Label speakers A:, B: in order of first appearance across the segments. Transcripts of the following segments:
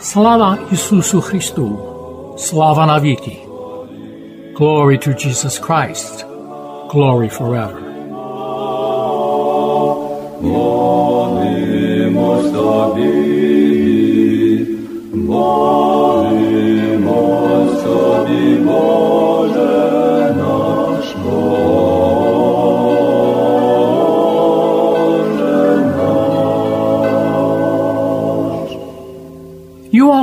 A: Sláva Isusu Christu, sláva. Glory to Jesus Christ, glory forever.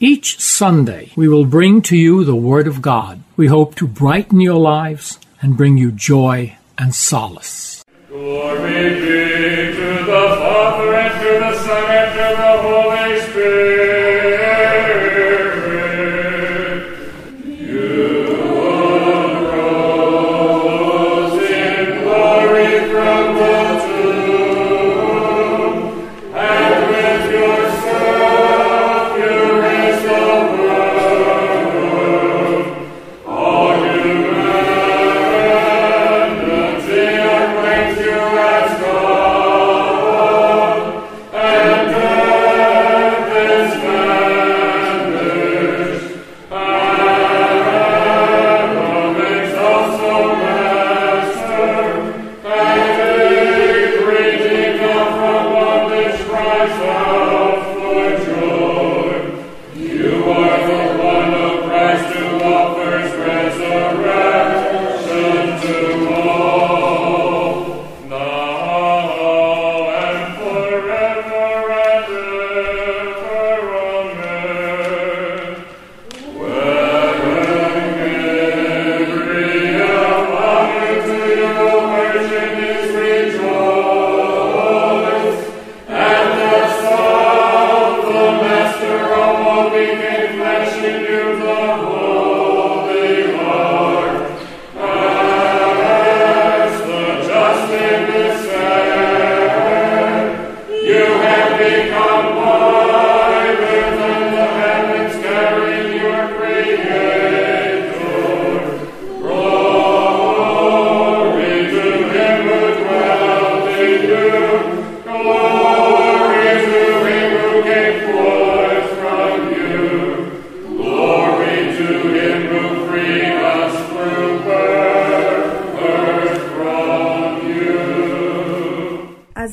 A: Each Sunday, we will bring to you the Word of God. We hope to brighten your lives and bring you joy and solace.
B: Glory be to the Father and to the Son and to the Holy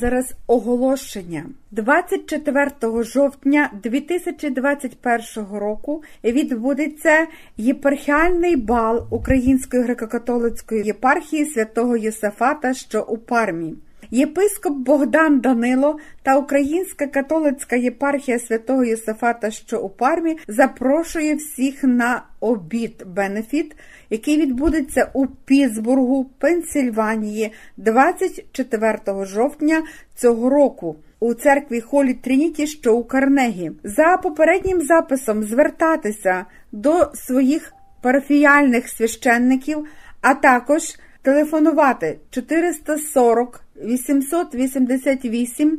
C: Зараз оголошення 24 жовтня 2021 року відбудеться єпархіальний бал Української греко-католицької єпархії святого Йосифата, що у Пармі. Єпископ Богдан Данило та Українська католицька єпархія святого Єсафата, що у Пармі, запрошує всіх на обід бенефіт, який відбудеться у Пітсбургу, Пенсільванії, 24 жовтня цього року. У церкві Холі Трініті, що у Карнегі, за попереднім записом звертатися до своїх парафіяльних священників, а також телефонувати 440 888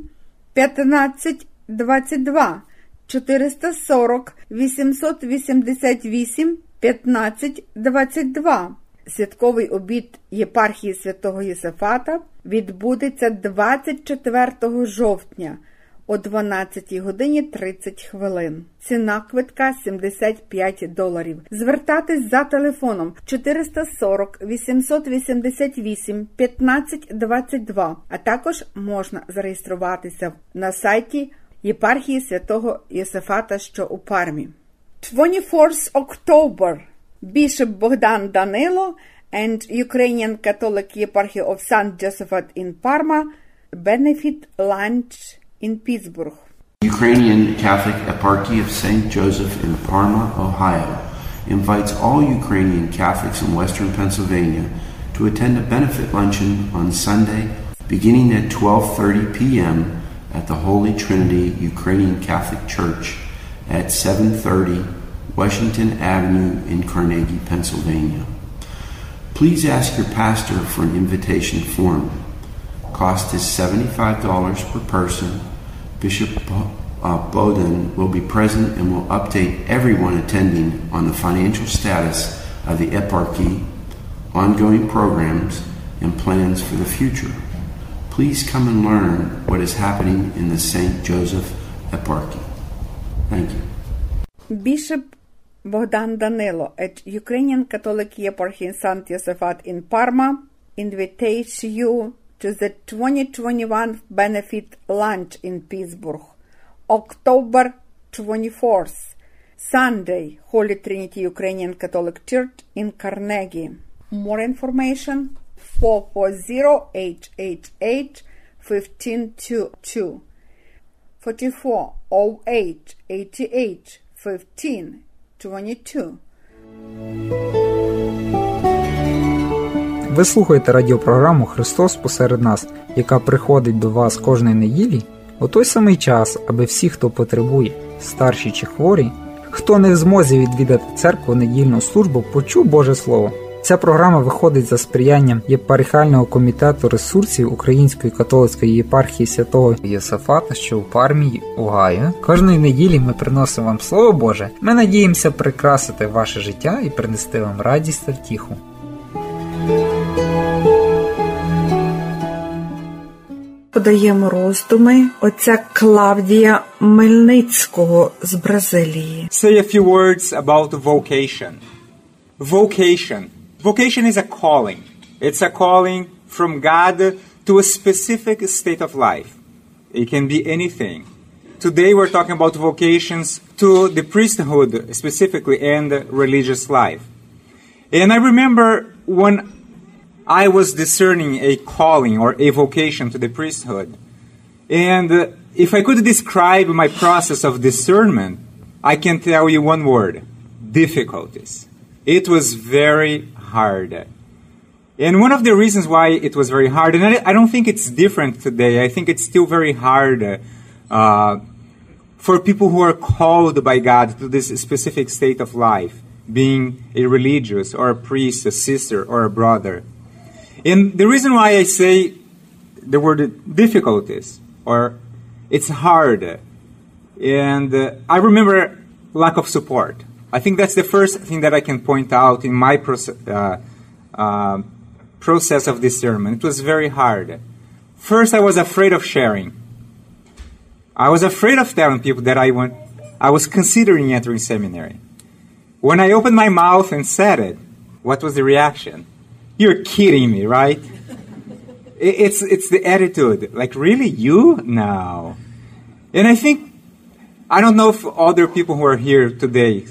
C: 15 22 440 888 15 22. Святковий обід єпархії святого Єсафата відбудеться 24 жовтня о 12 годині 30 хвилин. Ціна квитка 75 доларів. Звертатись за телефоном 440 888 15 22, а також можна зареєструватися на сайті єпархії святого Єсафата, що у Пармі. 24th October Bishop Bogdan Danilo and Ukrainian Catholic Eparchy of St. Josephat in Parma benefit lunch in Pittsburgh.
D: Ukrainian Catholic Eparchy of St. Joseph in Parma, Ohio, invites all Ukrainian Catholics in Western Pennsylvania to attend a benefit luncheon on Sunday beginning at 12:30 p.m. at the Holy Trinity Ukrainian Catholic Church at 730 Washington Avenue in Carnegie, Pennsylvania. Please ask your pastor for an invitation form. Cost is $75 per person. Bishop uh, Bogdan will be present and will update everyone attending on the financial status of the eparchy, ongoing programs, and plans for the future. Please come and learn what is happening in the St. Joseph eparchy. Thank you.
C: Bishop Bogdan Danilo at Ukrainian Catholic Eparchy in St. Josephat in Parma invites you to the 2021 benefit lunch in Pittsburgh, October 24th, Sunday, Holy Trinity Ukrainian Catholic Church in Carnegie. More information 440-888 1522
E: Ви слухаєте радіопрограму Христос посеред нас, яка приходить до вас кожної неділі у той самий час, аби всі, хто потребує, старші чи хворі, хто не в змозі відвідати церкву недільну службу, почув Боже Слово. Ця програма виходить за сприянням єпархіального комітету ресурсів Української католицької єпархії святого Єсафата, що у Пармії, Огайо. Кожної неділі ми приносимо вам Слово Боже. Ми надіємося прикрасити ваше життя і принести вам радість та втіху.
C: Подаємо роздуми отця Клавдія Мельницького з Бразилії.
F: say a few words about vocation. Vocation. Vocation is a calling. It's a calling from God to a specific state of life. It can be anything. Today we're talking about vocations to the priesthood specifically and religious life. And I remember when I was discerning a calling or a vocation to the priesthood. And uh, if I could describe my process of discernment, I can tell you one word difficulties. It was very hard. And one of the reasons why it was very hard, and I, I don't think it's different today, I think it's still very hard uh, for people who are called by God to this specific state of life, being a religious or a priest, a sister, or a brother. And the reason why I say the word difficulties or it's hard, and uh, I remember lack of support. I think that's the first thing that I can point out in my proce- uh, uh, process of discernment. It was very hard. First, I was afraid of sharing. I was afraid of telling people that I went. I was considering entering seminary. When I opened my mouth and said it, what was the reaction? You're kidding me, right? It's, it's the attitude. Like, really? You? No. And I think, I don't know if other people who are here today,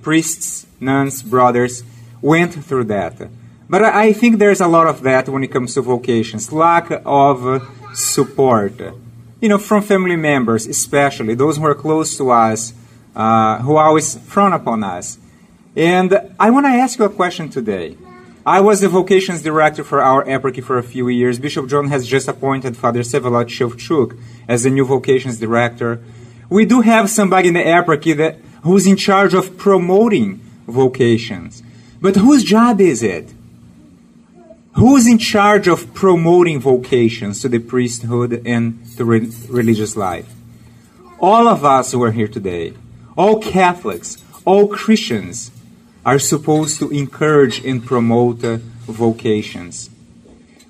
F: priests, nuns, brothers, went through that. But I think there's a lot of that when it comes to vocations. Lack of support. You know, from family members, especially those who are close to us, uh, who always frown upon us. And I want to ask you a question today. I was the vocations director for our eparchy for a few years. Bishop John has just appointed Father Sevalot Shevchuk as the new vocations director. We do have somebody in the eparchy that who's in charge of promoting vocations. But whose job is it? Who's in charge of promoting vocations to the priesthood and to re- religious life? All of us who are here today, all Catholics, all Christians, are supposed to encourage and promote uh, vocations.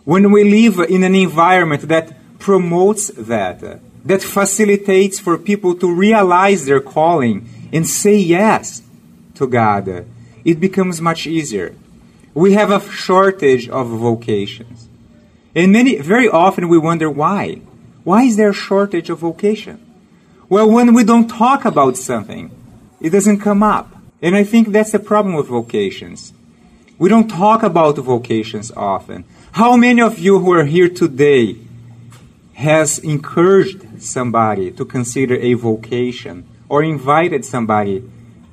F: When we live in an environment that promotes that, uh, that facilitates for people to realize their calling and say yes to God, uh, it becomes much easier. We have a shortage of vocations. And many, very often we wonder why. Why is there a shortage of vocation? Well, when we don't talk about something, it doesn't come up. And I think that's the problem with vocations. We don't talk about vocations often. How many of you who are here today has encouraged somebody to consider a vocation or invited somebody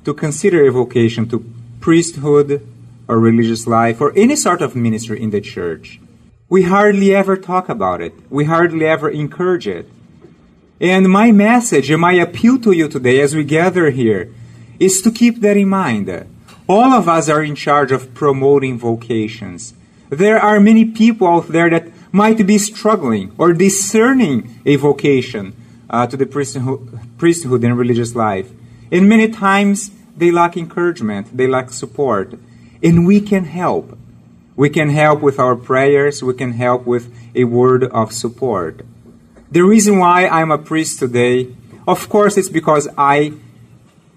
F: to consider a vocation to priesthood or religious life or any sort of ministry in the church, we hardly ever talk about it. We hardly ever encourage it. And my message and my appeal to you today as we gather here is to keep that in mind. All of us are in charge of promoting vocations. There are many people out there that might be struggling or discerning a vocation uh, to the priesthood, priesthood and religious life. And many times they lack encouragement, they lack support. And we can help. We can help with our prayers, we can help with a word of support. The reason why I'm a priest today, of course, it's because I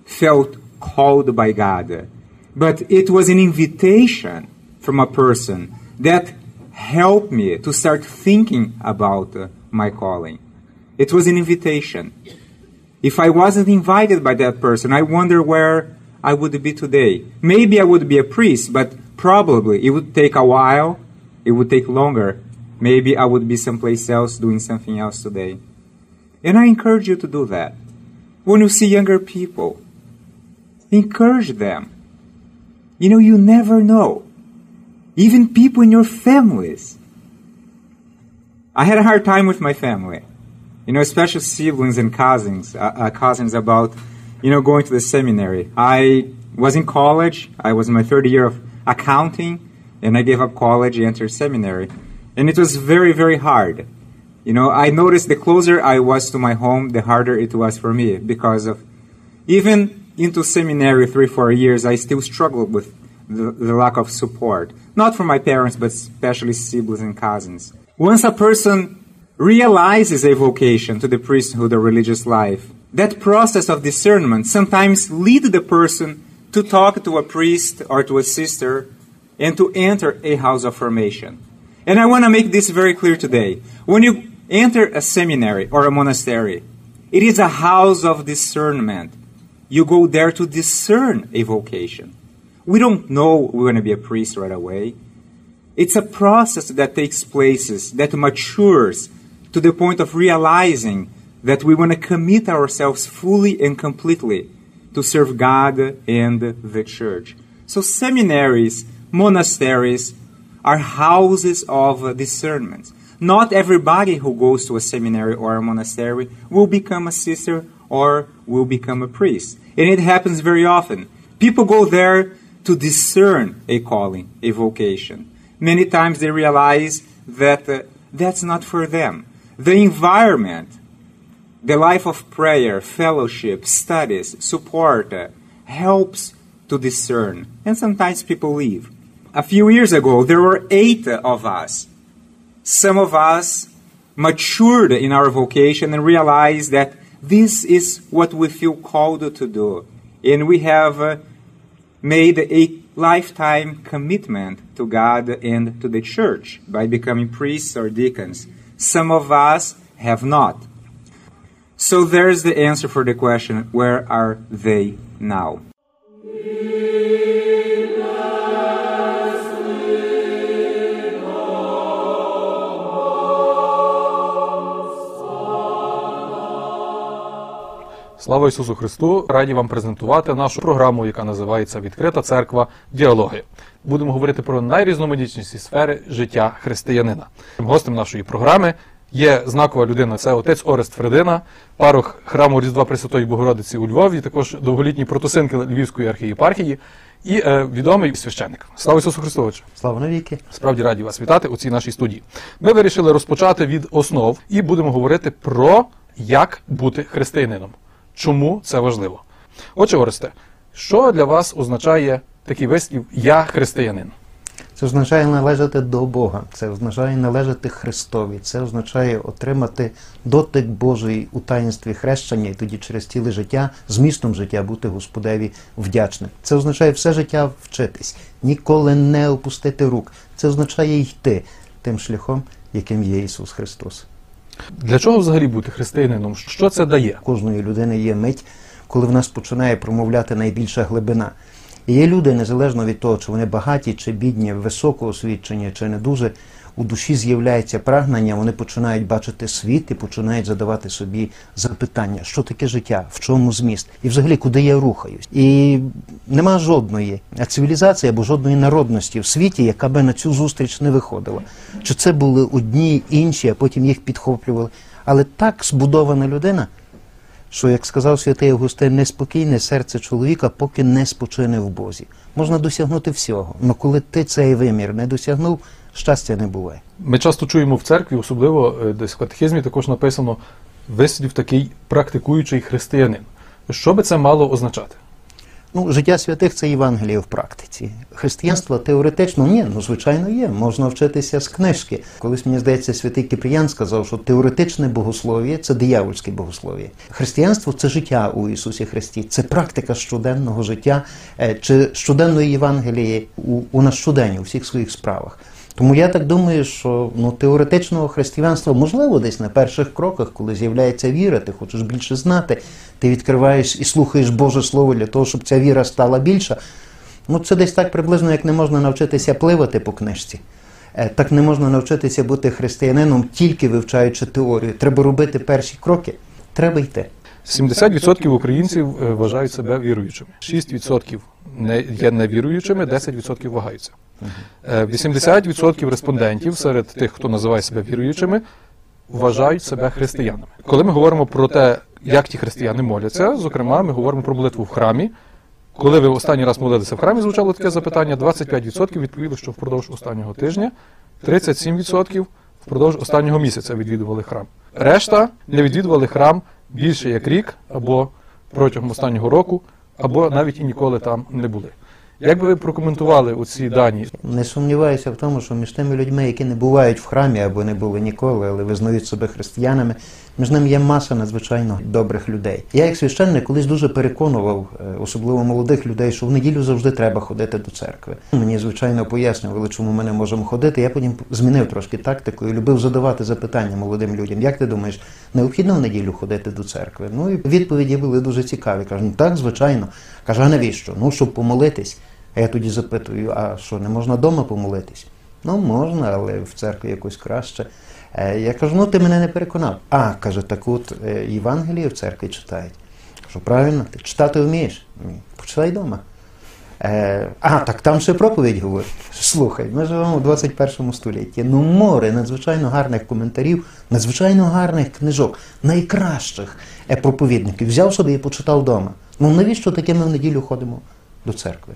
F: felt called by God. But it was an invitation from a person that helped me to start thinking about uh, my calling. It was an invitation. If I wasn't invited by that person, I wonder where I would be today. Maybe I would be a priest, but probably it would take a while, it would take longer. Maybe I would be someplace else doing something else today. And I encourage you to do that. When you see younger people, encourage them. You know, you never know. Even people in your families. I had a hard time with my family. You know, especially siblings and cousins, uh, uh, cousins about, you know, going to the seminary. I was in college. I was in my third year of accounting, and I gave up college and entered seminary. And it was very, very hard. You know, I noticed the closer I was to my home, the harder it was for me because of even into seminary three, four years, I still struggled with the, the lack of support. Not from my parents, but especially siblings and cousins. Once a person realizes a vocation to the priesthood or religious life, that process of discernment sometimes leads the person to talk to a priest or to a sister and to enter a house of formation. And I want to make this very clear today. When you enter a seminary or a monastery, it is a house of discernment. You go there to discern a vocation. We don't know we're going to be a priest right away. It's a process that takes places, that matures to the point of realizing that we want to commit ourselves fully and completely to serve God and the church. So seminaries, monasteries are houses of discernment. Not everybody who goes to a seminary or a monastery will become a sister or will become a priest. And it happens very often. People go there to discern a calling, a vocation. Many times they realize that uh, that's not for them. The environment, the life of prayer, fellowship, studies, support uh, helps to discern. And sometimes people leave. A few years ago, there were eight of us. Some of us matured in our vocation and realized that this is what we feel called to do. And we have uh, made a lifetime commitment to God and to the church by becoming priests or deacons. Some of us have not. So there's the answer for the question where are they now?
G: Слава Ісусу Христу! Раді вам презентувати нашу програму, яка називається Відкрита церква. Діалоги. Будемо говорити про найрізноманітніші сфери життя християнина. Гостем нашої програми є знакова людина. Це отець Орест Фредина, парох храму Різдва Пресвятої Богородиці у Львові, також довголітній протосинки Львівської архієпархії і е, відомий священник. Слава Ісусу Христовичу!
H: Слава навіки!
G: Справді раді вас вітати у цій нашій студії. Ми вирішили розпочати від основ і будемо говорити про як бути християнином. Чому це важливо? Отже, Оресте, що для вас означає такий вислів Я християнин?
H: Це означає належати до Бога, це означає належати Христові, це означає отримати дотик Божий у таїнстві хрещення і тоді через ціле життя, змістом життя бути Господеві вдячним. Це означає все життя вчитись, ніколи не опустити рук. Це означає йти тим шляхом, яким є Ісус Христос.
G: Для чого взагалі бути християнином? Що це дає?
H: Кожної людини є мить, коли в нас починає промовляти найбільша глибина. І є люди, незалежно від того, чи вони багаті чи бідні, високоосвічені чи не дуже, у душі з'являється прагнення, вони починають бачити світ і починають задавати собі запитання, що таке життя, в чому зміст, і взагалі куди я рухаюсь. І нема жодної цивілізації або жодної народності в світі, яка би на цю зустріч не виходила. Чи це були одні, інші, а потім їх підхоплювали. Але так збудована людина, що, як сказав святий Августин, неспокійне серце чоловіка, поки не спочине в Бозі. Можна досягнути всього, але коли ти цей вимір не досягнув, щастя не буває.
G: Ми часто чуємо в церкві, особливо е, десь в катехізмі також написано вислів такий практикуючий християнин. Що би це мало означати?
H: Ну, життя святих це Євангеліє в практиці. Християнство теоретично ні, ну звичайно є. Можна вчитися з книжки. Колись мені здається, святий Кипріян сказав, що теоретичне богослов'я це диявольське богослов'я. Християнство це життя у Ісусі Христі, це практика щоденного життя е, чи щоденної Євангелії у, у нас щодень, у всіх своїх справах. Тому я так думаю, що ну теоретичного християнства можливо десь на перших кроках, коли з'являється віра, ти хочеш більше знати, ти відкриваєш і слухаєш Боже Слово для того, щоб ця віра стала більша. Ну це десь так приблизно, як не можна навчитися пливати по книжці. Е, Так не можна навчитися бути християнином, тільки вивчаючи теорію. Треба робити перші кроки, треба йти.
G: 70% українців е, вважають себе віруючими, 6% не є невіруючими, 10% вагаються. Е, 80% респондентів серед тих, хто називає себе віруючими, вважають себе християнами. Коли ми говоримо про те, як ті християни моляться, зокрема, ми говоримо про молитву в храмі. Коли ви останній раз молилися в храмі, звучало таке запитання: 25% відповіли, що впродовж останнього тижня, 37% впродовж останнього місяця відвідували храм. Решта не відвідували храм більше як рік, або протягом останнього року, або навіть і ніколи там не були. Як би ви прокоментували оці дані?
H: Не сумніваюся в тому, що між тими людьми, які не бувають в храмі або не були ніколи, але визнають себе християнами, між ними є маса надзвичайно добрих людей. Я, як священник, колись дуже переконував, е, особливо молодих людей, що в неділю завжди треба ходити до церкви. Мені, звичайно, пояснювали, чому ми не можемо ходити. Я потім змінив трошки тактику і любив задавати запитання молодим людям. Як ти думаєш, необхідно в неділю ходити до церкви? Ну і відповіді були дуже цікаві. Кажу, ну так, звичайно. Каже, а навіщо? Ну, щоб помолитись. А я тоді запитую, а що, не можна вдома помолитись? Ну, можна, але в церкві якось краще. Е, Я кажу, ну ти мене не переконав. А, каже, так от е, Євангеліє в церкві читають. Кажу, правильно, ти читати вмієш? Почитай вдома. Е, а, так там ще проповідь говорить. Слухай, ми живемо в 21 столітті. Ну, море надзвичайно гарних коментарів, надзвичайно гарних книжок, найкращих проповідників. Взяв собі і почитав вдома. Ну навіщо таке ми в неділю ходимо до церкви?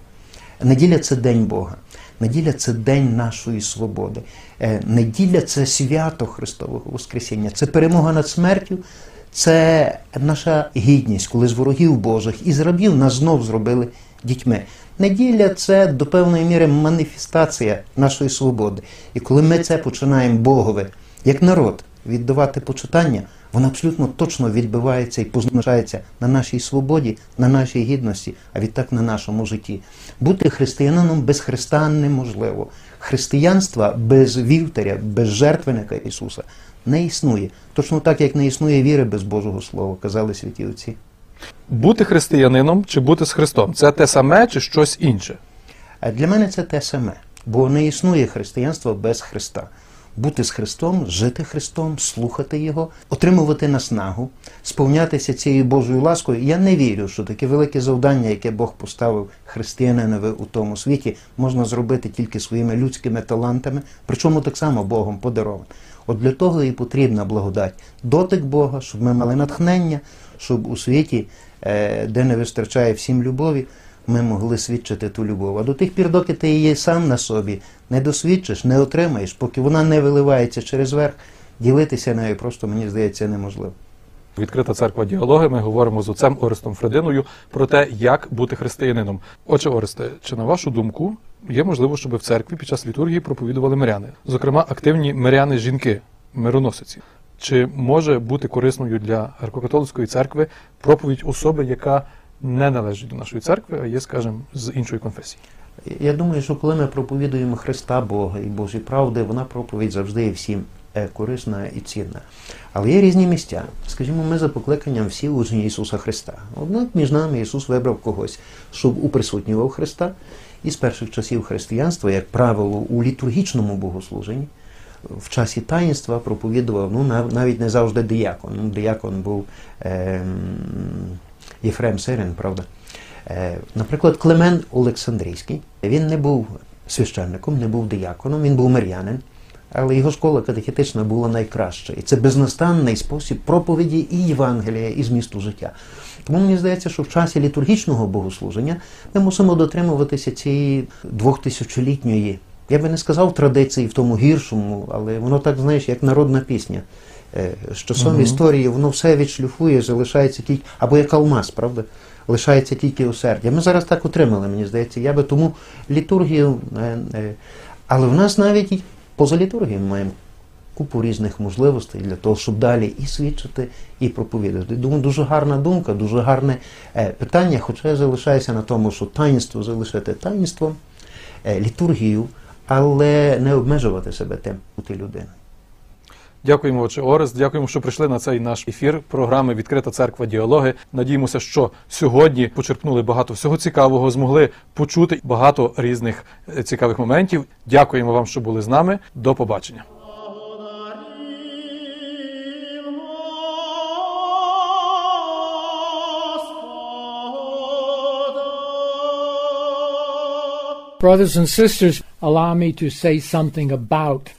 H: Неділя це день Бога. Неділя це день нашої свободи. Е, Неділя це свято Христового Воскресіння, це перемога над смертю, це наша гідність, коли з ворогів Божих і з рабів нас знов зробили дітьми. Неділя це до певної міри маніфестація нашої свободи. І коли ми це починаємо Богове, як народ, віддавати почитання, воно абсолютно точно відбивається і позначається на нашій свободі, на нашій гідності, а відтак на нашому житті. Бути християнином без Христа неможливо. Християнства без вівтаря, без жертвенника Ісуса не існує. Точно так, як не існує віри без Божого Слова, казали святі отці.
G: Бути християнином чи бути з Христом це те саме чи щось інше?
H: Для мене це те саме, бо не існує християнство без Христа. Бути з Христом, жити Христом, слухати Його, отримувати наснагу, сповнятися цією Божою ласкою. Я не вірю, що таке велике завдання, яке Бог поставив християнинові у тому світі, можна зробити тільки своїми людськими талантами, причому так само Богом подаровано. От для того і потрібна благодать, дотик Бога, щоб ми мали натхнення, щоб у світі, е, де не вистачає всім любові, ми могли свідчити ту любов. А до тих пір, доки ти її сам на собі не досвідчиш, не отримаєш, поки вона не виливається через верх, ділитися нею просто, мені здається, неможливо.
G: Відкрита церква діалоги. Ми говоримо з отцем Орестом Фрединою про те, як бути християнином. Отже, Оресте, чи на вашу думку є можливо, щоб в церкві під час літургії проповідували миряни, зокрема активні миряни жінки, мироносиці? Чи може бути корисною для греко-католицької церкви проповідь особи, яка не належить до нашої церкви, а є, скажімо, з іншої конфесії?
H: Я думаю, що коли ми проповідуємо Христа Бога і Божі правди, вона проповідь завжди є всім е, корисна і цінна. Але є різні місця. Скажімо, ми за покликанням всі учні Ісуса Христа. Однак між нами Ісус вибрав когось, щоб уприсутнював Христа. І з перших часів християнства, як правило, у літургічному богослуженні в часі таїнства проповідував ну, нав- навіть не завжди диякон. Ну, диякон був е, Єфрем Сирин, правда. Е, наприклад, Клемен Олександрійський. Він не був священником, не був дияконом, він був мир'янин. Але його школа катехетична була найкраща. І це безнастанний спосіб проповіді і Євангелія, і змісту життя. Тому мені здається, що в часі літургічного богослуження ми мусимо дотримуватися цієї двохтисячолітньої, я би не сказав традиції в тому гіршому, але воно так, знаєш, як народна пісня. Е, З часом
G: Мгм.
H: історії воно все відшлюфує, залишається тільки, або як алмаз, правда? Лишається тільки усердя. Ми зараз так отримали, мені здається. Я би тому літургію. е, е, Але в нас навіть і поза літургією ми маємо купу різних можливостей для того, щоб далі і свідчити, і проповідати. Думаю, дуже гарна думка, дуже гарне питання, хоча я залишаюся на тому, що таїнство залишити таїнством, літургію, але не обмежувати себе тим бути людиною.
G: Дякуємо, отче Орест. Дякуємо, що прийшли на цей наш ефір програми Відкрита церква діалоги. Надіємося, що сьогодні почерпнули багато всього цікавого, змогли почути багато різних е, цікавих моментів. Дякуємо вам, що були з нами. До побачення.
A: Brothers and sisters, allow me to say something about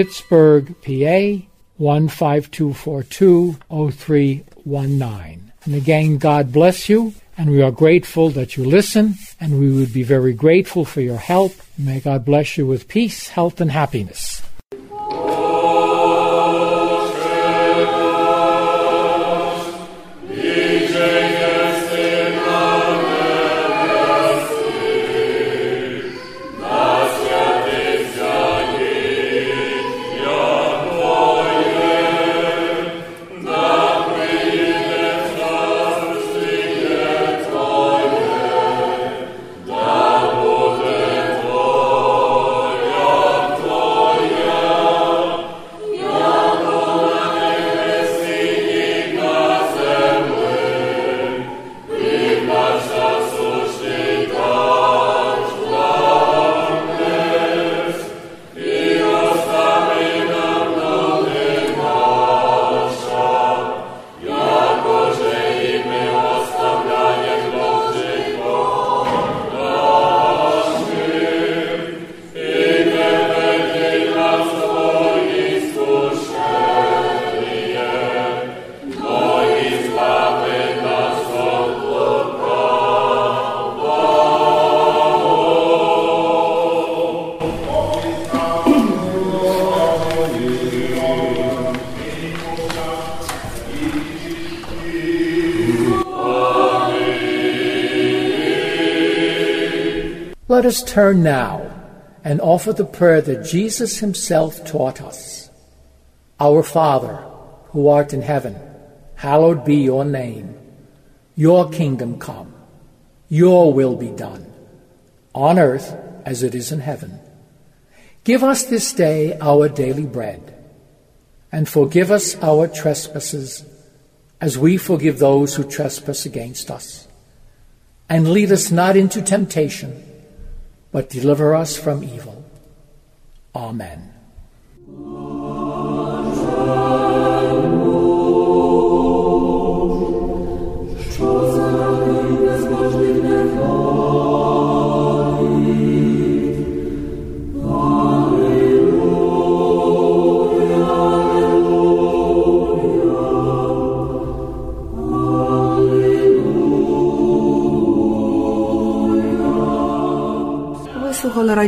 A: Pittsburgh, PA 15242 0319. And again, God bless you, and we are grateful that you listen, and we would be very grateful for your help. May God bless you with peace, health, and happiness. Let us turn now and offer the prayer that Jesus himself taught us. Our Father, who art in heaven, hallowed be your name. Your kingdom come. Your will be done, on earth as it is in heaven. Give us this day our daily bread, and forgive us our trespasses as we forgive those who trespass against us. And lead us not into temptation, but deliver us from evil. Amen.